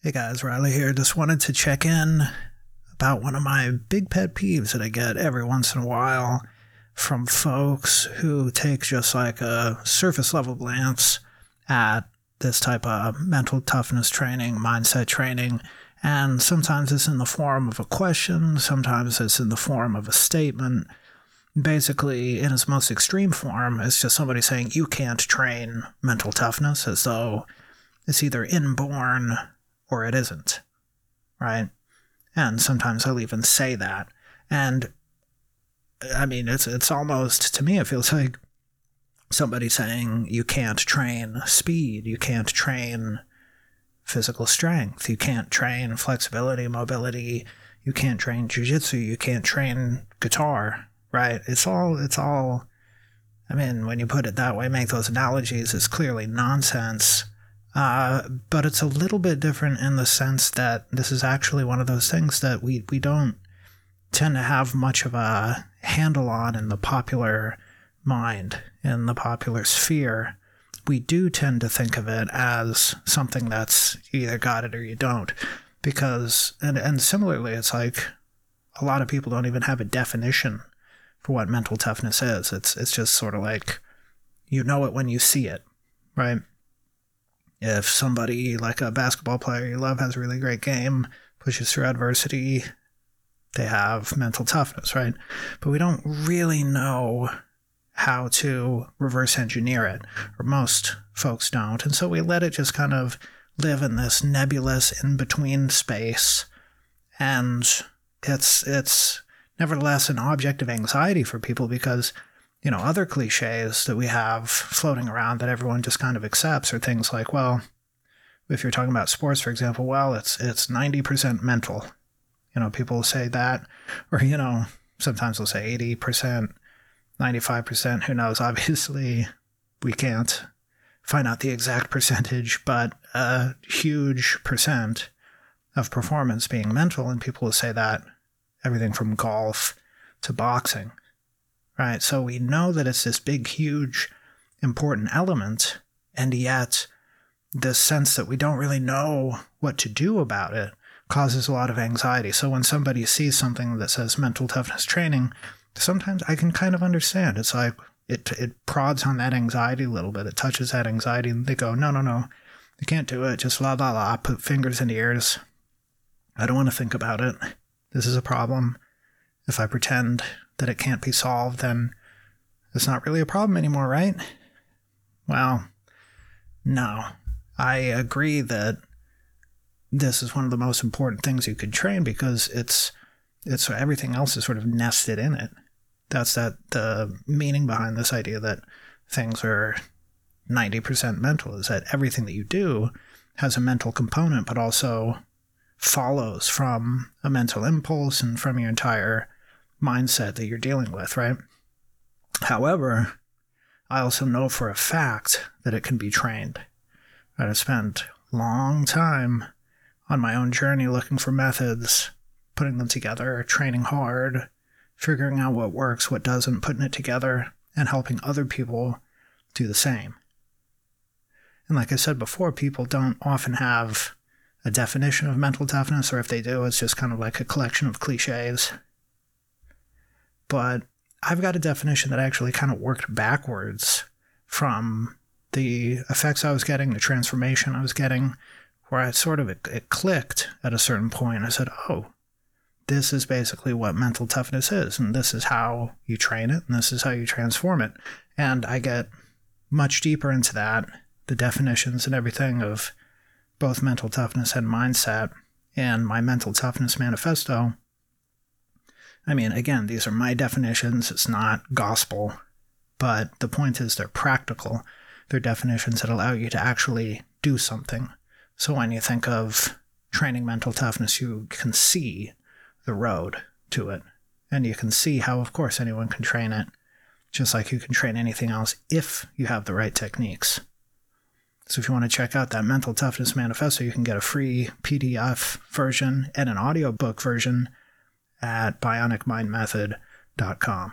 Hey guys, Riley here. Just wanted to check in about one of my big pet peeves that I get every once in a while from folks who take just like a surface level glance at this type of mental toughness training, mindset training, and sometimes it's in the form of a question, sometimes it's in the form of a statement. Basically, in its most extreme form, it's just somebody saying you can't train mental toughness as though it's either inborn or it isn't, right? And sometimes I'll even say that. And I mean, it's it's almost to me, it feels like somebody saying you can't train speed, you can't train physical strength, you can't train flexibility, mobility, you can't train jujitsu, you can't train guitar, right? It's all it's all. I mean, when you put it that way, make those analogies, it's clearly nonsense. Uh, but it's a little bit different in the sense that this is actually one of those things that we, we don't tend to have much of a handle on in the popular mind, in the popular sphere. We do tend to think of it as something that's either got it or you don't. Because, and, and similarly, it's like a lot of people don't even have a definition for what mental toughness is. It's, it's just sort of like you know it when you see it, right? If somebody like a basketball player you love has a really great game, pushes through adversity, they have mental toughness, right? But we don't really know how to reverse engineer it, or most folks don't. And so we let it just kind of live in this nebulous in between space. And it's, it's nevertheless an object of anxiety for people because you know, other cliches that we have floating around that everyone just kind of accepts are things like, well, if you're talking about sports, for example, well, it's it's 90% mental. You know, people say that, or you know, sometimes they'll say 80%, 95%. Who knows? Obviously, we can't find out the exact percentage, but a huge percent of performance being mental, and people will say that everything from golf to boxing right? So we know that it's this big, huge, important element, and yet this sense that we don't really know what to do about it causes a lot of anxiety. So when somebody sees something that says mental toughness training, sometimes I can kind of understand. It's like it it prods on that anxiety a little bit. It touches that anxiety, and they go, no, no, no, you can't do it. Just la la la. Put fingers in the ears. I don't want to think about it. This is a problem. If I pretend that it can't be solved, then it's not really a problem anymore, right? Well, no. I agree that this is one of the most important things you could train because it's it's everything else is sort of nested in it. That's that the meaning behind this idea that things are 90% mental is that everything that you do has a mental component but also follows from a mental impulse and from your entire mindset that you're dealing with, right? However, I also know for a fact that it can be trained. I've spent long time on my own journey looking for methods, putting them together, training hard, figuring out what works, what doesn't, putting it together, and helping other people do the same. And like I said before, people don't often have a definition of mental toughness, or if they do, it's just kind of like a collection of cliches but I've got a definition that actually kind of worked backwards from the effects I was getting, the transformation I was getting, where I sort of it, it clicked at a certain point. I said, "Oh, this is basically what mental toughness is, and this is how you train it, and this is how you transform it." And I get much deeper into that, the definitions and everything of both mental toughness and mindset, in my mental toughness manifesto I mean, again, these are my definitions. It's not gospel, but the point is they're practical. They're definitions that allow you to actually do something. So when you think of training mental toughness, you can see the road to it. And you can see how, of course, anyone can train it, just like you can train anything else if you have the right techniques. So if you want to check out that mental toughness manifesto, you can get a free PDF version and an audiobook version at bionicmindmethod.com.